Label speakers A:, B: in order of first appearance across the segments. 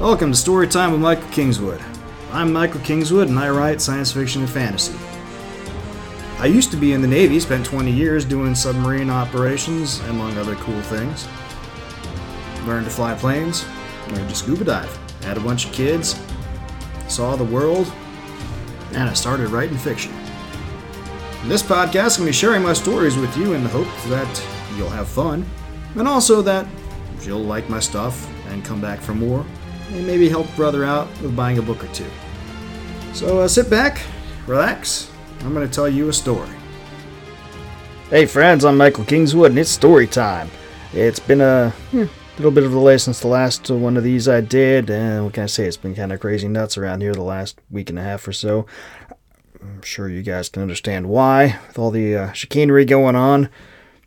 A: Welcome to Storytime with Michael Kingswood. I'm Michael Kingswood and I write science fiction and fantasy. I used to be in the Navy, spent 20 years doing submarine operations, among other cool things. Learned to fly planes, learned to scuba dive, had a bunch of kids, saw the world, and I started writing fiction. In this podcast, I'm going to be sharing my stories with you in the hope that you'll have fun, and also that you'll like my stuff and come back for more, and maybe help brother out with buying a book or two. So uh, sit back, relax. I'm going to tell you a story. Hey friends, I'm Michael Kingswood, and it's story time. It's been a hmm, little bit of a delay since the last one of these I did, and what can I say? It's been kind of crazy nuts around here the last week and a half or so. I'm sure you guys can understand why, with all the uh, chicanery going on.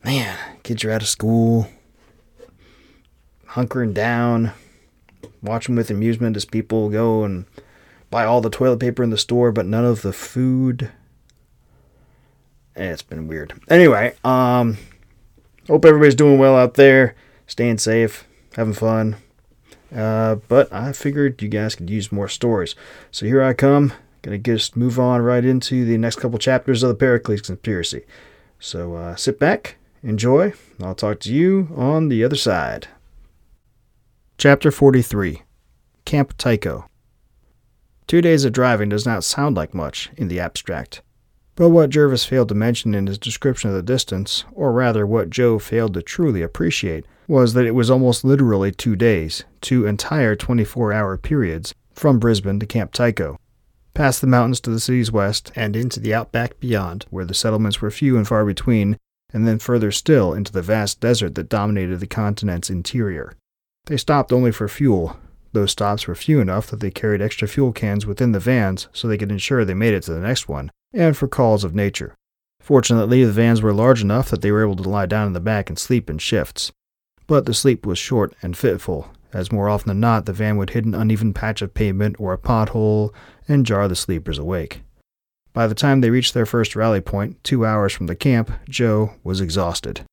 A: Man, kids are out of school, hunkering down, watching with amusement as people go and buy all the toilet paper in the store, but none of the food. Eh, it's been weird. Anyway, um, hope everybody's doing well out there, staying safe, having fun. Uh, but I figured you guys could use more stories. So here I come. Gonna just move on right into the next couple chapters of the Pericles Conspiracy. So uh, sit back, enjoy, I'll talk to you on the other side. Chapter 43 Camp Tycho. Two days of driving does not sound like much in the abstract. But what Jervis failed to mention in his description of the distance, or rather what Joe failed to truly appreciate, was that it was almost literally two days, two entire 24 hour periods, from Brisbane to Camp Tycho, past the mountains to the city's west, and into the outback beyond, where the settlements were few and far between, and then further still into the vast desert that dominated the continent's interior. They stopped only for fuel. Those stops were few enough that they carried extra fuel cans within the vans so they could ensure they made it to the next one, and for calls of nature. Fortunately, the vans were large enough that they were able to lie down in the back and sleep in shifts. But the sleep was short and fitful, as more often than not the van would hit an uneven patch of pavement or a pothole and jar the sleepers awake. By the time they reached their first rally point, two hours from the camp, Joe was exhausted.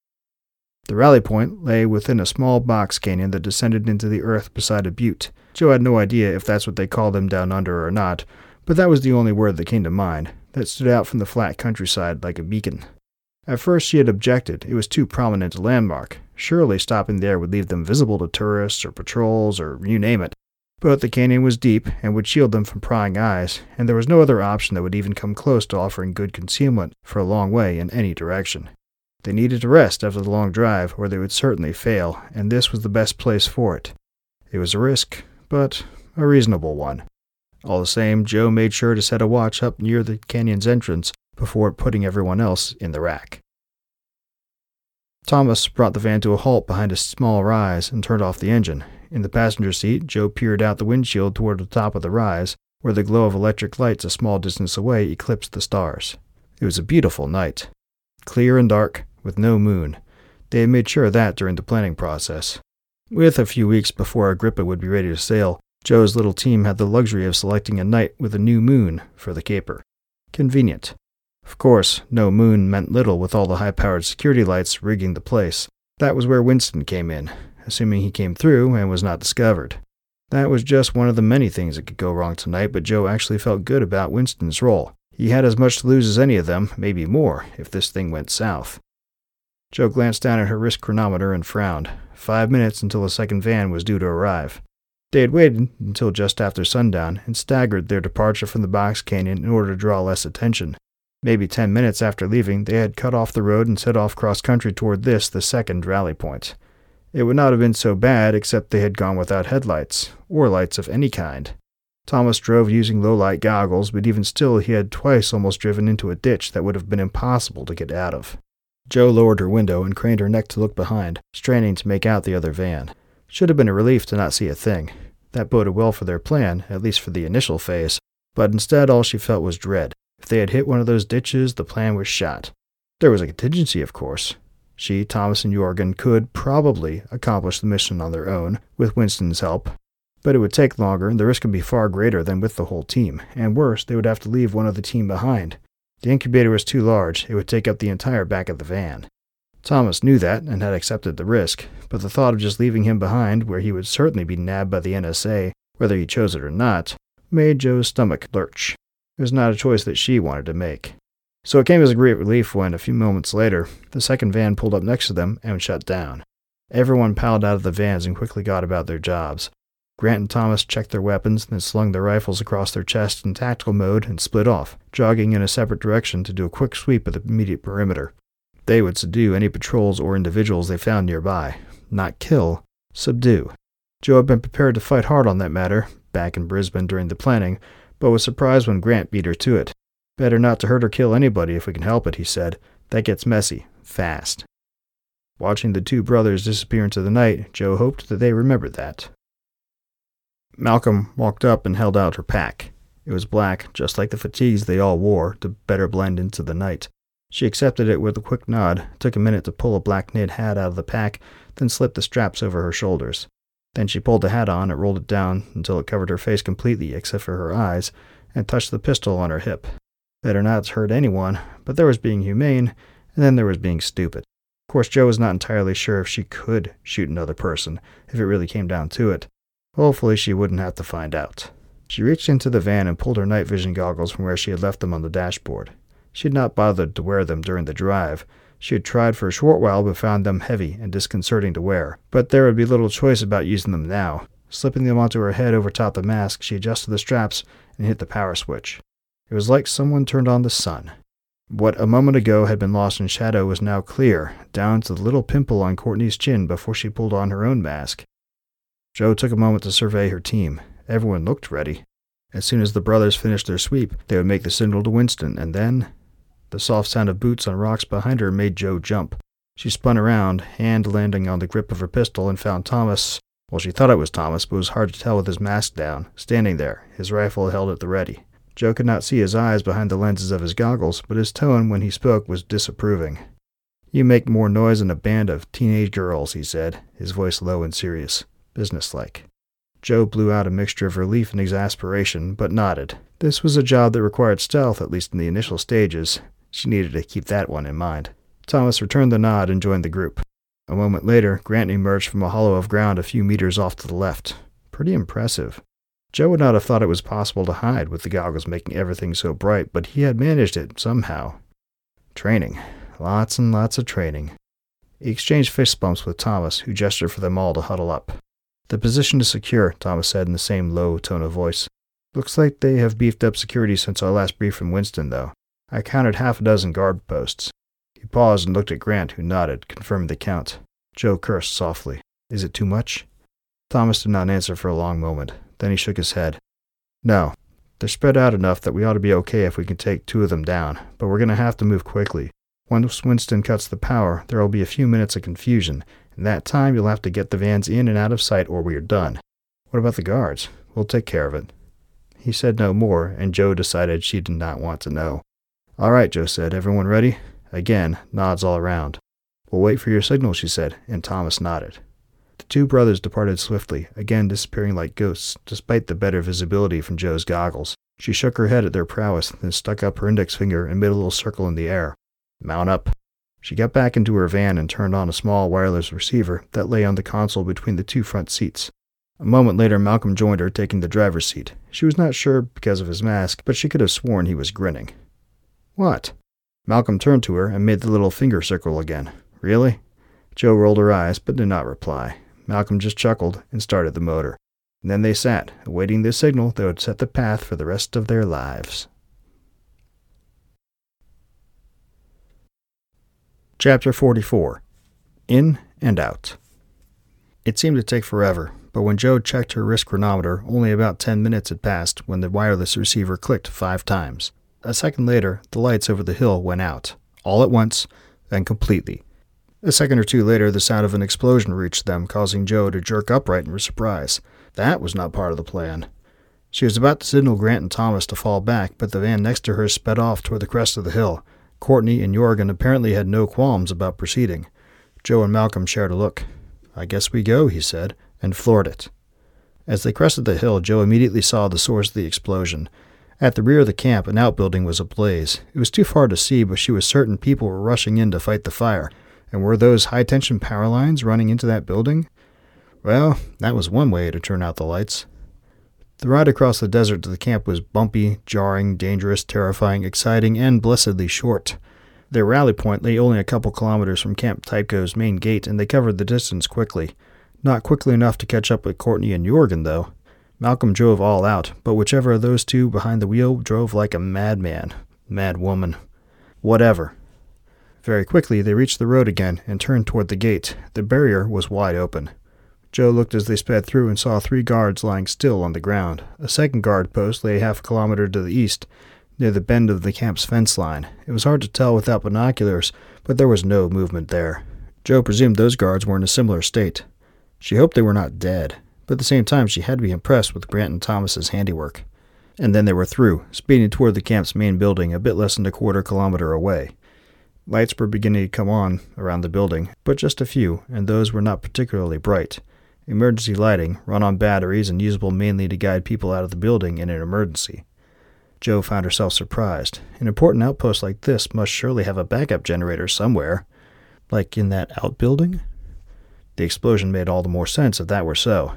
A: The rally point lay within a small box canyon that descended into the earth beside a butte. Joe had no idea if that's what they called them down under or not, but that was the only word that came to mind, that stood out from the flat countryside like a beacon. At first she had objected, it was too prominent a landmark. Surely stopping there would leave them visible to tourists or patrols or you name it. But the canyon was deep and would shield them from prying eyes, and there was no other option that would even come close to offering good concealment for a long way in any direction. They needed to rest after the long drive, or they would certainly fail, and this was the best place for it. It was a risk, but a reasonable one. All the same, Joe made sure to set a watch up near the canyon's entrance before putting everyone else in the rack. Thomas brought the van to a halt behind a small rise and turned off the engine. In the passenger seat, Joe peered out the windshield toward the top of the rise, where the glow of electric lights a small distance away eclipsed the stars. It was a beautiful night. Clear and dark, with no moon. They had made sure of that during the planning process. With a few weeks before Agrippa would be ready to sail, Joe's little team had the luxury of selecting a night with a new moon for the caper. Convenient. Of course, no moon meant little with all the high powered security lights rigging the place. That was where Winston came in, assuming he came through and was not discovered. That was just one of the many things that could go wrong tonight, but Joe actually felt good about Winston's role. He had as much to lose as any of them, maybe more, if this thing went south. Joe glanced down at her wrist chronometer and frowned. Five minutes until the second van was due to arrive. They had waited until just after sundown and staggered their departure from the box canyon in order to draw less attention. Maybe ten minutes after leaving, they had cut off the road and set off cross country toward this, the second rally point. It would not have been so bad except they had gone without headlights, or lights of any kind. Thomas drove using low light goggles, but even still he had twice almost driven into a ditch that would have been impossible to get out of. Joe lowered her window and craned her neck to look behind, straining to make out the other van. Should have been a relief to not see a thing. That boded well for their plan, at least for the initial phase, but instead all she felt was dread. If they had hit one of those ditches, the plan was shot. There was a contingency, of course. She, Thomas, and Jorgen could probably accomplish the mission on their own, with Winston's help, but it would take longer, and the risk would be far greater than with the whole team, and worse, they would have to leave one of the team behind. The incubator was too large, it would take up the entire back of the van. Thomas knew that and had accepted the risk, but the thought of just leaving him behind, where he would certainly be nabbed by the NSA, whether he chose it or not, made Joe's stomach lurch. It was not a choice that she wanted to make. So it came as a great relief when, a few moments later, the second van pulled up next to them and shut down. Everyone piled out of the vans and quickly got about their jobs. Grant and Thomas checked their weapons, then slung their rifles across their chests in tactical mode and split off, jogging in a separate direction to do a quick sweep of the immediate perimeter. They would subdue any patrols or individuals they found nearby. Not kill, subdue. Joe had been prepared to fight hard on that matter, back in Brisbane during the planning, but was surprised when Grant beat her to it. Better not to hurt or kill anybody if we can help it, he said. That gets messy, fast. Watching the two brothers disappear into the night, Joe hoped that they remembered that. Malcolm walked up and held out her pack. It was black, just like the fatigues they all wore, to better blend into the night. She accepted it with a quick nod, took a minute to pull a black knit hat out of the pack, then slipped the straps over her shoulders. Then she pulled the hat on and rolled it down until it covered her face completely except for her eyes, and touched the pistol on her hip. Better not hurt anyone, but there was being humane, and then there was being stupid. Of course, Joe was not entirely sure if she could shoot another person, if it really came down to it. Hopefully, she wouldn't have to find out. She reached into the van and pulled her night vision goggles from where she had left them on the dashboard. She had not bothered to wear them during the drive, she had tried for a short while but found them heavy and disconcerting to wear. But there would be little choice about using them now. Slipping them onto her head over top the mask, she adjusted the straps and hit the power switch. It was like someone turned on the sun. What a moment ago had been lost in shadow was now clear, down to the little pimple on Courtney's chin before she pulled on her own mask. Joe took a moment to survey her team. Everyone looked ready. As soon as the brothers finished their sweep, they would make the signal to Winston, and then the soft sound of boots on rocks behind her made Joe jump. She spun around, hand landing on the grip of her pistol, and found Thomas. Well, she thought it was Thomas, but it was hard to tell with his mask down, standing there, his rifle held at the ready. Joe could not see his eyes behind the lenses of his goggles, but his tone when he spoke was disapproving. You make more noise than a band of teenage girls, he said, his voice low and serious, businesslike. Joe blew out a mixture of relief and exasperation, but nodded. This was a job that required stealth, at least in the initial stages, she needed to keep that one in mind. Thomas returned the nod and joined the group. A moment later, Grant emerged from a hollow of ground a few meters off to the left. Pretty impressive. Joe would not have thought it was possible to hide with the goggles making everything so bright, but he had managed it somehow. Training. Lots and lots of training. He exchanged fist bumps with Thomas, who gestured for them all to huddle up. The position is secure, Thomas said in the same low tone of voice. Looks like they have beefed up security since our last brief from Winston, though. I counted half a dozen guard posts. He paused and looked at Grant, who nodded, confirming the count. Joe cursed softly. Is it too much? Thomas did not answer for a long moment. Then he shook his head. No. They're spread out enough that we ought to be okay if we can take two of them down, but we're going to have to move quickly. Once Winston cuts the power, there will be a few minutes of confusion. In that time, you'll have to get the vans in and out of sight or we are done. What about the guards? We'll take care of it. He said no more, and Joe decided she did not want to know. All right, Joe said. Everyone ready? Again, nods all around. We'll wait for your signal, she said, and Thomas nodded. The two brothers departed swiftly, again disappearing like ghosts, despite the better visibility from Joe's goggles. She shook her head at their prowess, then stuck up her index finger and made a little circle in the air. Mount up. She got back into her van and turned on a small wireless receiver that lay on the console between the two front seats. A moment later, Malcolm joined her, taking the driver's seat. She was not sure because of his mask, but she could have sworn he was grinning. What? Malcolm turned to her and made the little finger circle again. Really? Joe rolled her eyes, but did not reply. Malcolm just chuckled and started the motor. And then they sat, awaiting the signal that would set the path for the rest of their lives. Chapter 44 In and Out. It seemed to take forever, but when Joe checked her wrist chronometer, only about ten minutes had passed when the wireless receiver clicked five times. A second later, the lights over the hill went out, all at once, then completely. A second or two later, the sound of an explosion reached them, causing Joe to jerk upright in surprise. That was not part of the plan. She was about to signal Grant and Thomas to fall back, but the van next to her sped off toward the crest of the hill. Courtney and Jorgen apparently had no qualms about proceeding. Joe and Malcolm shared a look. I guess we go, he said, and floored it. As they crested the hill, Joe immediately saw the source of the explosion. At the rear of the camp, an outbuilding was ablaze. It was too far to see, but she was certain people were rushing in to fight the fire. And were those high tension power lines running into that building? Well, that was one way to turn out the lights. The ride across the desert to the camp was bumpy, jarring, dangerous, terrifying, exciting, and blessedly short. Their rally point lay only a couple kilometers from Camp Tycho's main gate, and they covered the distance quickly. Not quickly enough to catch up with Courtney and Jorgen, though. Malcolm drove all out, but whichever of those two behind the wheel drove like a madman. Mad woman. Whatever. Very quickly they reached the road again and turned toward the gate. The barrier was wide open. Joe looked as they sped through and saw three guards lying still on the ground. A second guard post lay half a kilometer to the east, near the bend of the camp's fence line. It was hard to tell without binoculars, but there was no movement there. Joe presumed those guards were in a similar state. She hoped they were not dead, but at the same time she had to be impressed with Grant and Thomas's handiwork. And then they were through, speeding toward the camp's main building a bit less than a quarter kilometer away. Lights were beginning to come on around the building, but just a few, and those were not particularly bright emergency lighting, run on batteries and usable mainly to guide people out of the building in an emergency. Joe found herself surprised. An important outpost like this must surely have a backup generator somewhere. Like in that outbuilding? The explosion made all the more sense if that were so.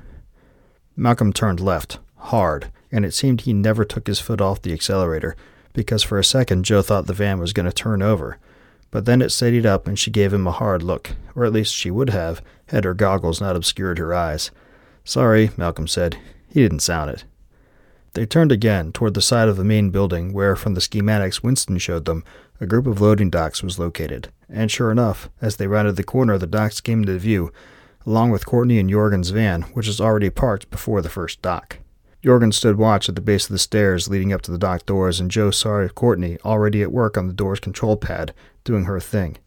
A: Malcolm turned left, hard, and it seemed he never took his foot off the accelerator, because for a second Joe thought the van was going to turn over. But then it steadied up and she gave him a hard look, or at least she would have, had her goggles not obscured her eyes. Sorry, Malcolm said. He didn't sound it. They turned again toward the side of the main building where, from the schematics Winston showed them, a group of loading docks was located. And sure enough, as they rounded the corner, the docks came into view, along with Courtney and Jorgen's van, which was already parked before the first dock. Jorgen stood watch at the base of the stairs leading up to the dock doors, and Joe saw Courtney already at work on the door's control pad, doing her thing.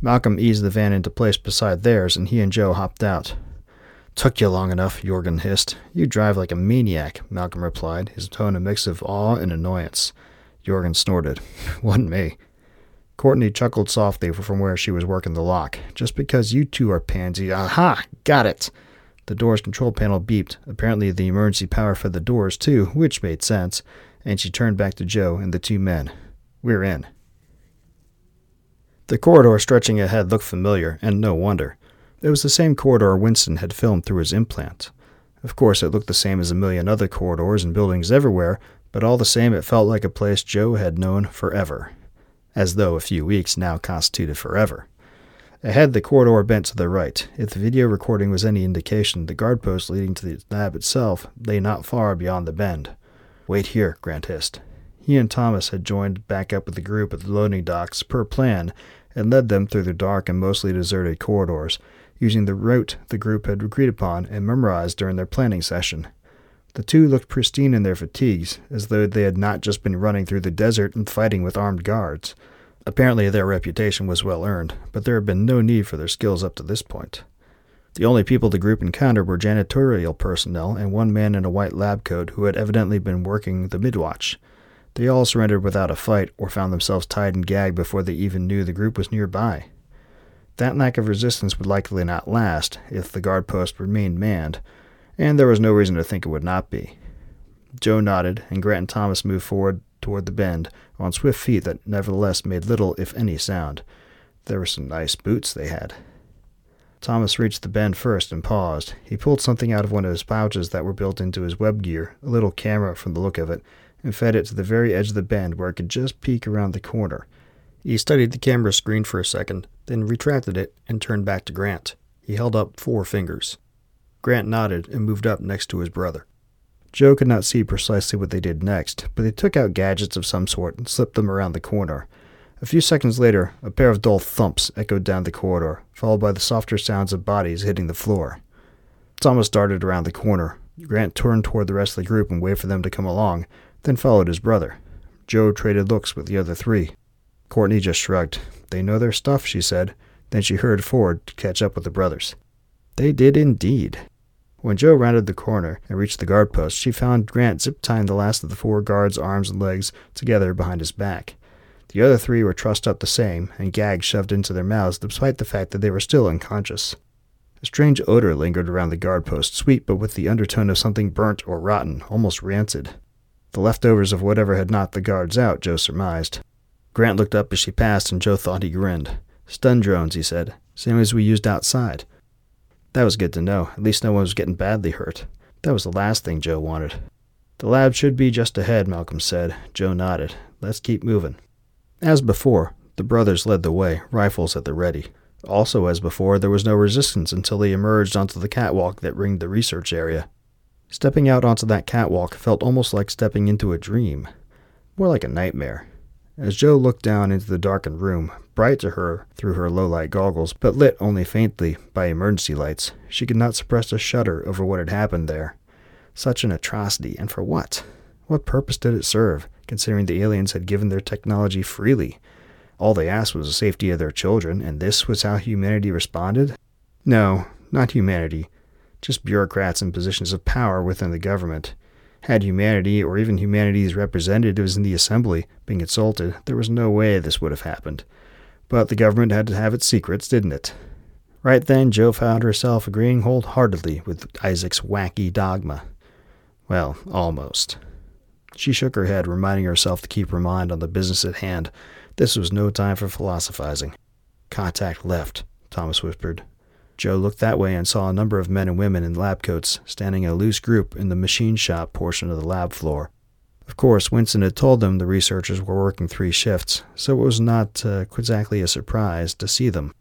A: Malcolm eased the van into place beside theirs, and he and Joe hopped out. Took you long enough, Jorgen hissed. You drive like a maniac, Malcolm replied, his tone a mix of awe and annoyance. Jorgen snorted. Wasn't me. Courtney chuckled softly from where she was working the lock. Just because you two are pansy. Aha! Got it! The door's control panel beeped. Apparently, the emergency power fed the doors, too, which made sense, and she turned back to Joe and the two men. We're in. The corridor stretching ahead looked familiar, and no wonder. It was the same corridor Winston had filmed through his implant. Of course, it looked the same as a million other corridors and buildings everywhere, but all the same, it felt like a place Joe had known forever. As though a few weeks now constituted forever. Ahead, the corridor bent to the right. If the video recording was any indication, the guard post leading to the lab itself lay not far beyond the bend. Wait here, Grant hissed. He and Thomas had joined back up with the group at the loading docks per plan and led them through the dark and mostly deserted corridors, using the route the group had agreed upon and memorized during their planning session. The two looked pristine in their fatigues, as though they had not just been running through the desert and fighting with armed guards. Apparently, their reputation was well earned, but there had been no need for their skills up to this point. The only people the group encountered were janitorial personnel and one man in a white lab coat who had evidently been working the midwatch. They all surrendered without a fight or found themselves tied and gagged before they even knew the group was nearby. That lack of resistance would likely not last if the guard post remained manned, and there was no reason to think it would not be. Joe nodded, and Grant and Thomas moved forward toward the bend on swift feet that nevertheless made little, if any, sound. There were some nice boots they had. Thomas reached the bend first and paused. He pulled something out of one of his pouches that were built into his web gear, a little camera from the look of it, and fed it to the very edge of the bend where it could just peek around the corner. He studied the camera screen for a second, then retracted it and turned back to Grant. He held up four fingers. Grant nodded and moved up next to his brother. Joe could not see precisely what they did next, but they took out gadgets of some sort and slipped them around the corner. A few seconds later, a pair of dull thumps echoed down the corridor, followed by the softer sounds of bodies hitting the floor. Thomas darted around the corner. Grant turned toward the rest of the group and waved for them to come along, then followed his brother. Joe traded looks with the other three. Courtney just shrugged. They know their stuff, she said. Then she hurried forward to catch up with the brothers. They did indeed. When Joe rounded the corner and reached the guard post, she found Grant zip tying the last of the four guards' arms and legs together behind his back. The other three were trussed up the same, and gags shoved into their mouths despite the fact that they were still unconscious. A strange odor lingered around the guard post, sweet but with the undertone of something burnt or rotten, almost rancid. The leftovers of whatever had knocked the guards out, Joe surmised. Grant looked up as she passed, and Joe thought he grinned. Stun drones, he said. Same as we used outside. That was good to know. At least no one was getting badly hurt. That was the last thing Joe wanted. The lab should be just ahead, Malcolm said. Joe nodded. Let's keep moving. As before, the brothers led the way, rifles at the ready. Also, as before, there was no resistance until they emerged onto the catwalk that ringed the research area. Stepping out onto that catwalk felt almost like stepping into a dream, more like a nightmare. As Joe looked down into the darkened room, bright to her through her low light goggles, but lit only faintly by emergency lights, she could not suppress a shudder over what had happened there. Such an atrocity, and for what? What purpose did it serve, considering the aliens had given their technology freely? All they asked was the safety of their children, and this was how humanity responded? No, not humanity. Just bureaucrats in positions of power within the government. Had humanity, or even humanity's representatives in the assembly, been consulted, there was no way this would have happened. But the government had to have its secrets, didn't it? Right then, Joe found herself agreeing wholeheartedly with Isaac's wacky dogma. Well, almost. She shook her head, reminding herself to keep her mind on the business at hand. This was no time for philosophizing. Contact left, Thomas whispered. Joe looked that way and saw a number of men and women in lab coats standing in a loose group in the machine shop portion of the lab floor. Of course, Winston had told them the researchers were working three shifts, so it was not uh, exactly a surprise to see them.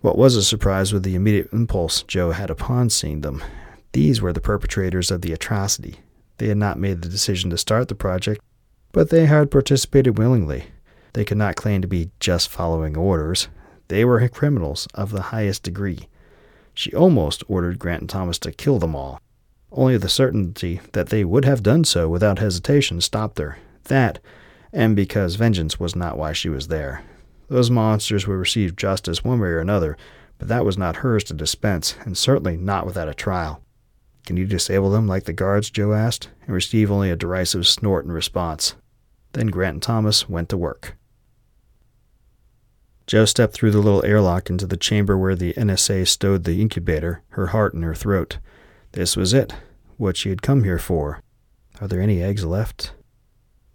A: What was a surprise was the immediate impulse Joe had upon seeing them. These were the perpetrators of the atrocity, they had not made the decision to start the project, but they had participated willingly. They could not claim to be just following orders. They were criminals of the highest degree. She almost ordered Grant and Thomas to kill them all. Only the certainty that they would have done so without hesitation stopped her. That, and because vengeance was not why she was there. Those monsters would receive justice one way or another, but that was not hers to dispense, and certainly not without a trial. Can you disable them like the guards? Joe asked, and received only a derisive snort in response. Then Grant and Thomas went to work. Joe stepped through the little airlock into the chamber where the NSA stowed the incubator, her heart in her throat. This was it, what she had come here for. Are there any eggs left?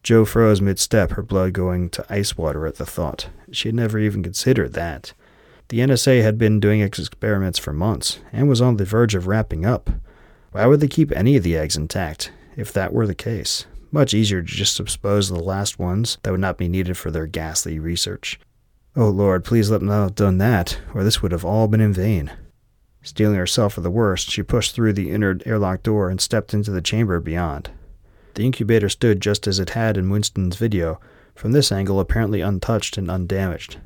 A: Joe froze mid step, her blood going to ice water at the thought. She had never even considered that. The NSA had been doing experiments for months, and was on the verge of wrapping up. Why would they keep any of the eggs intact, if that were the case? Much easier to just dispose of the last ones that would not be needed for their ghastly research. Oh Lord, please let not have done that, or this would have all been in vain. Steeling herself for the worst, she pushed through the inner airlock door and stepped into the chamber beyond. The incubator stood just as it had in Winston's video, from this angle apparently untouched and undamaged.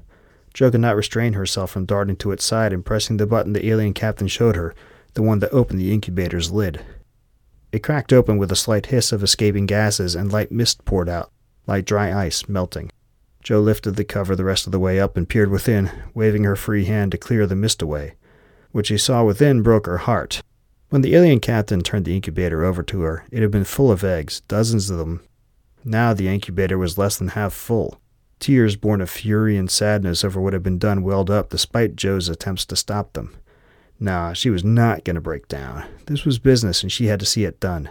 A: Joe could not restrain herself from darting to its side and pressing the button the alien captain showed her, the one that opened the incubator's lid. It cracked open with a slight hiss of escaping gases, and light mist poured out, like dry ice melting. Joe lifted the cover the rest of the way up and peered within, waving her free hand to clear the mist away. What she saw within broke her heart. When the alien captain turned the incubator over to her, it had been full of eggs, dozens of them. Now the incubator was less than half full. Tears born of fury and sadness over what had been done welled up despite Joe's attempts to stop them. Nah, she was not going to break down. This was business, and she had to see it done.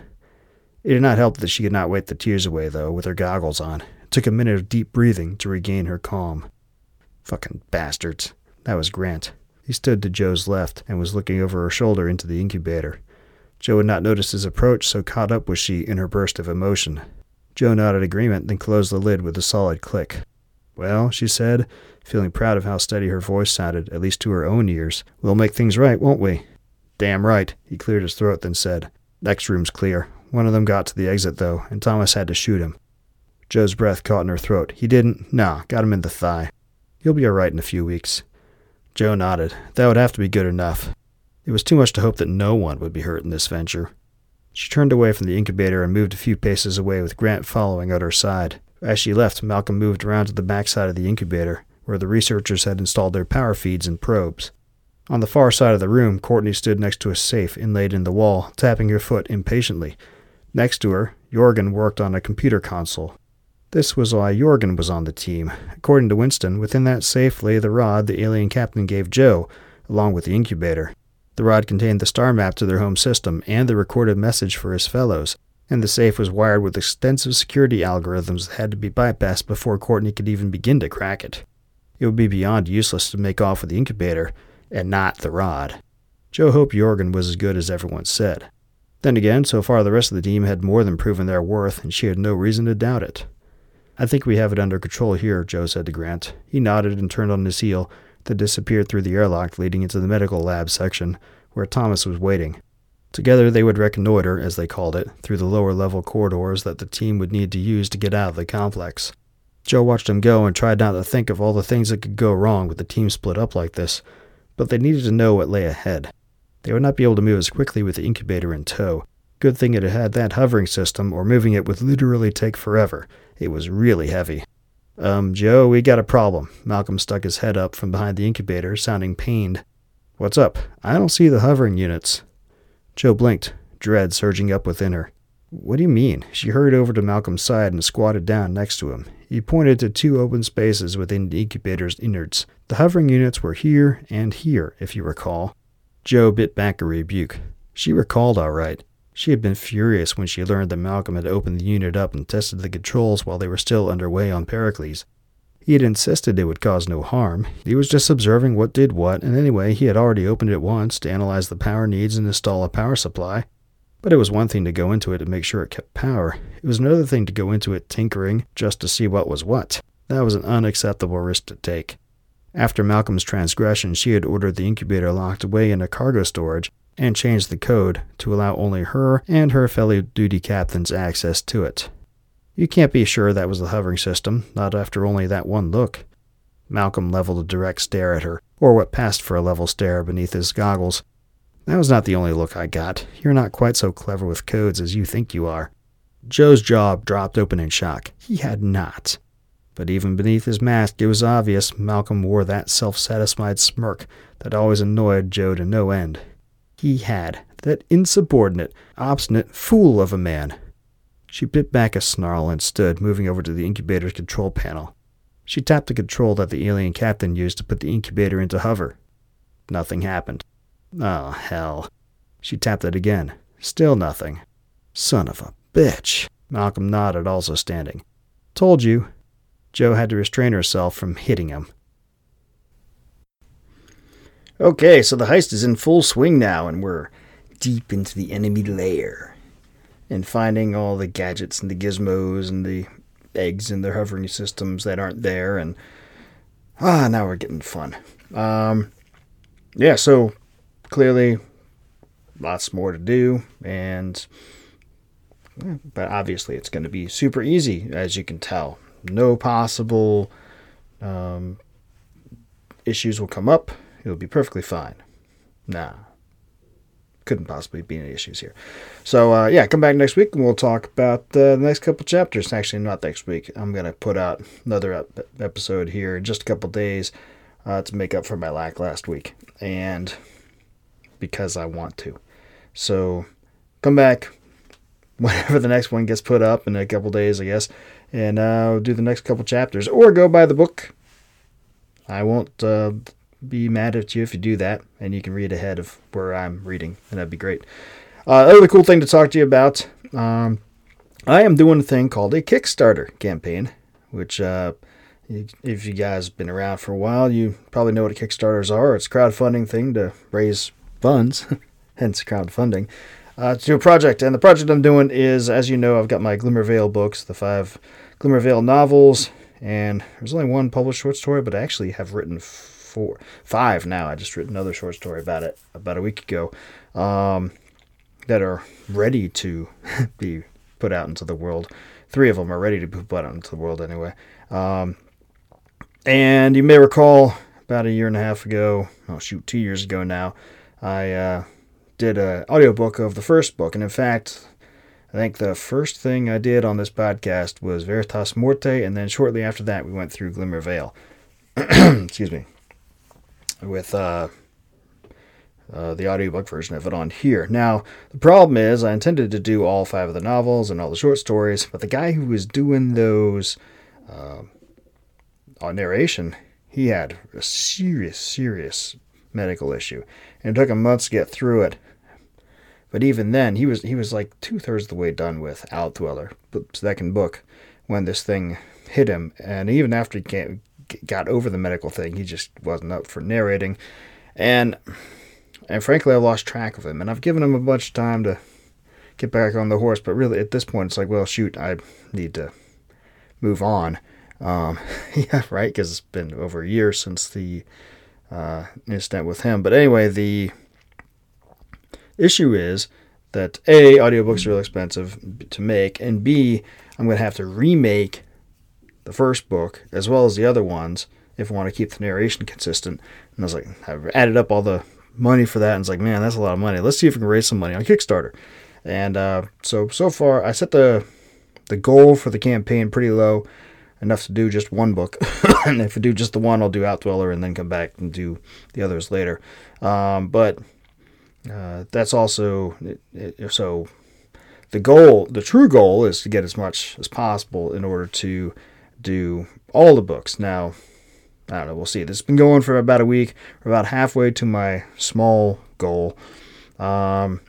A: It did not help that she could not wipe the tears away, though, with her goggles on. Took a minute of deep breathing to regain her calm. Fucking bastards. That was Grant. He stood to Joe's left and was looking over her shoulder into the incubator. Joe had not noticed his approach, so caught up was she in her burst of emotion. Joe nodded agreement, then closed the lid with a solid click. Well, she said, feeling proud of how steady her voice sounded, at least to her own ears. We'll make things right, won't we? Damn right. He cleared his throat, then said, Next room's clear. One of them got to the exit, though, and Thomas had to shoot him. Joe's breath caught in her throat. He didn't? Nah, got him in the thigh. He'll be all right in a few weeks. Joe nodded. That would have to be good enough. It was too much to hope that no one would be hurt in this venture. She turned away from the incubator and moved a few paces away with Grant following at her side. As she left, Malcolm moved around to the backside of the incubator, where the researchers had installed their power feeds and probes. On the far side of the room, Courtney stood next to a safe inlaid in the wall, tapping her foot impatiently. Next to her, Jorgen worked on a computer console. This was why Jorgen was on the team. According to Winston, within that safe lay the rod the alien captain gave Joe, along with the incubator. The rod contained the star map to their home system and the recorded message for his fellows, and the safe was wired with extensive security algorithms that had to be bypassed before Courtney could even begin to crack it. It would be beyond useless to make off with the incubator, and not the rod. Joe hoped Jorgen was as good as everyone said. Then again, so far the rest of the team had more than proven their worth, and she had no reason to doubt it. I think we have it under control here, Joe said to Grant. He nodded and turned on his heel, then disappeared through the airlock leading into the medical lab section, where Thomas was waiting. Together they would reconnoiter, as they called it, through the lower level corridors that the team would need to use to get out of the complex. Joe watched them go and tried not to think of all the things that could go wrong with the team split up like this, but they needed to know what lay ahead. They would not be able to move as quickly with the incubator in tow. Good thing it had that hovering system, or moving it would literally take forever. It was really heavy. Um, Joe, we got a problem. Malcolm stuck his head up from behind the incubator, sounding pained. What's up? I don't see the hovering units. Joe blinked, dread surging up within her. What do you mean? She hurried over to Malcolm's side and squatted down next to him. He pointed to two open spaces within the incubator's innards. The hovering units were here and here, if you recall. Joe bit back a rebuke. She recalled all right. She had been furious when she learned that Malcolm had opened the unit up and tested the controls while they were still underway on Pericles. He had insisted it would cause no harm. He was just observing what did what, and anyway, he had already opened it once to analyze the power needs and install a power supply. But it was one thing to go into it to make sure it kept power. It was another thing to go into it tinkering just to see what was what. That was an unacceptable risk to take. After Malcolm's transgression, she had ordered the incubator locked away in a cargo storage and changed the code to allow only her and her fellow duty captains access to it. You can't be sure that was the hovering system, not after only that one look. Malcolm leveled a direct stare at her, or what passed for a level stare beneath his goggles. That was not the only look I got. You're not quite so clever with codes as you think you are. Joe's jaw dropped open in shock. He had not. But even beneath his mask, it was obvious Malcolm wore that self satisfied smirk that always annoyed Joe to no end he had, that insubordinate, obstinate fool of a man. She bit back a snarl and stood, moving over to the incubator's control panel. She tapped the control that the alien captain used to put the incubator into hover. Nothing happened. Oh, hell. She tapped it again. Still nothing. Son of a bitch. Malcolm nodded, also standing. Told you. Joe had to restrain herself from hitting him. Okay, so the heist is in full swing now, and we're deep into the enemy lair. And finding all the gadgets and the gizmos and the eggs in their hovering systems that aren't there, and ah, now we're getting fun. Um, yeah, so clearly lots more to do, and but obviously it's going to be super easy, as you can tell. No possible um, issues will come up It'll be perfectly fine. Nah. Couldn't possibly be any issues here. So, uh, yeah, come back next week and we'll talk about uh, the next couple chapters. Actually, not next week. I'm going to put out another ep- episode here in just a couple days uh, to make up for my lack last week. And because I want to. So, come back whenever the next one gets put up in a couple days, I guess, and uh, do the next couple chapters or go buy the book. I won't uh, be mad at you if you do that, and you can read ahead of where I'm reading, and that'd be great. Uh, other cool thing to talk to you about. Um, I am doing a thing called a Kickstarter campaign, which uh, if you guys been around for a while, you probably know what Kickstarters are. It's a crowdfunding thing to raise funds, hence crowdfunding, uh, to a project. And the project I'm doing is, as you know, I've got my Glimmer Glimmervale books, the five Glimmer Glimmervale novels, and there's only one published short story, but I actually have written four, five now. I just wrote another short story about it about a week ago um, that are ready to be put out into the world. Three of them are ready to be put out into the world anyway. Um, and you may recall about a year and a half ago, oh shoot, two years ago now, I uh, did an audiobook of the first book. And in fact, I think the first thing I did on this podcast was Veritas Morte, and then shortly after that, we went through Glimmervale. Excuse me with uh, uh, the audiobook version of it on here. Now, the problem is, I intended to do all five of the novels and all the short stories, but the guy who was doing those uh, on narration, he had a serious, serious medical issue, and it took him months to get through it. But even then, he was he was like two thirds of the way done with Outdweller, the second book, when this thing hit him. And even after he got over the medical thing. He just wasn't up for narrating, and and frankly, I lost track of him. And I've given him a bunch of time to get back on the horse. But really, at this point, it's like, well, shoot, I need to move on. Um, yeah, right, because it's been over a year since the uh, incident with him. But anyway, the issue is that A, audiobooks are real expensive to make, and B, I'm going to have to remake the first book as well as the other ones if I want to keep the narration consistent. And I was like, I've added up all the money for that, and it's like, man, that's a lot of money. Let's see if we can raise some money on Kickstarter. And uh, so so far, I set the the goal for the campaign pretty low, enough to do just one book. and if I do just the one, I'll do Outdweller and then come back and do the others later. Um, but uh, that's also it, it, so the goal, the true goal, is to get as much as possible in order to do all the books. Now, I don't know. We'll see. This has been going for about a week. We're about halfway to my small goal. Um,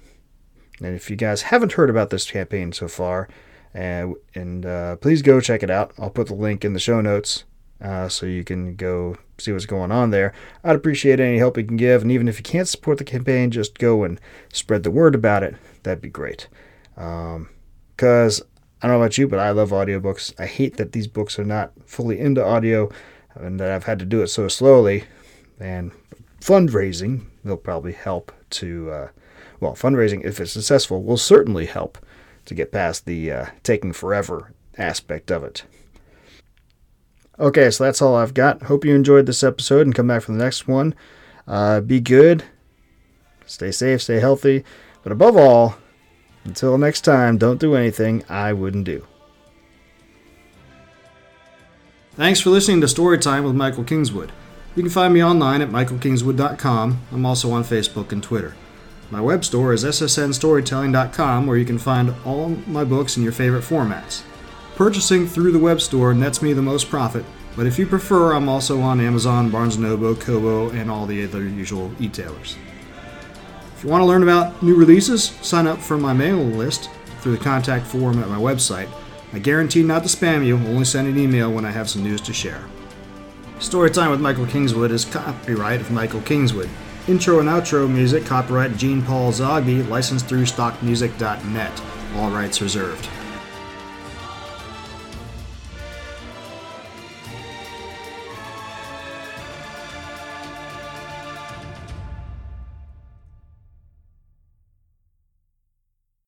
A: and if you guys haven't heard about this campaign so far, and, and uh, please go check it out. I'll put the link in the show notes uh, so you can go see what's going on there. I'd appreciate any help you can give, and even if you can't support the campaign, just go and spread the word about it. That'd be great. Because um, I don't know about you, but I love audiobooks. I hate that these books are not fully into audio and that I've had to do it so slowly. And fundraising will probably help to, uh, well, fundraising, if it's successful, will certainly help to get past the uh, taking forever aspect of it. Okay, so that's all I've got. Hope you enjoyed this episode and come back for the next one. Uh, be good, stay safe, stay healthy, but above all, until next time, don't do anything I wouldn't do. Thanks for listening to Storytime with Michael Kingswood. You can find me online at michaelkingswood.com. I'm also on Facebook and Twitter. My web store is ssnstorytelling.com, where you can find all my books in your favorite formats. Purchasing through the web store nets me the most profit, but if you prefer, I'm also on Amazon, Barnes & Noble, Kobo, and all the other usual e-tailers. If you want to learn about new releases, sign up for my mailing list through the contact form at my website. I guarantee not to spam you, only send an email when I have some news to share. Storytime with Michael Kingswood is copyright of Michael Kingswood. Intro and outro music copyright Gene Paul Zogby, licensed through stockmusic.net. All rights reserved.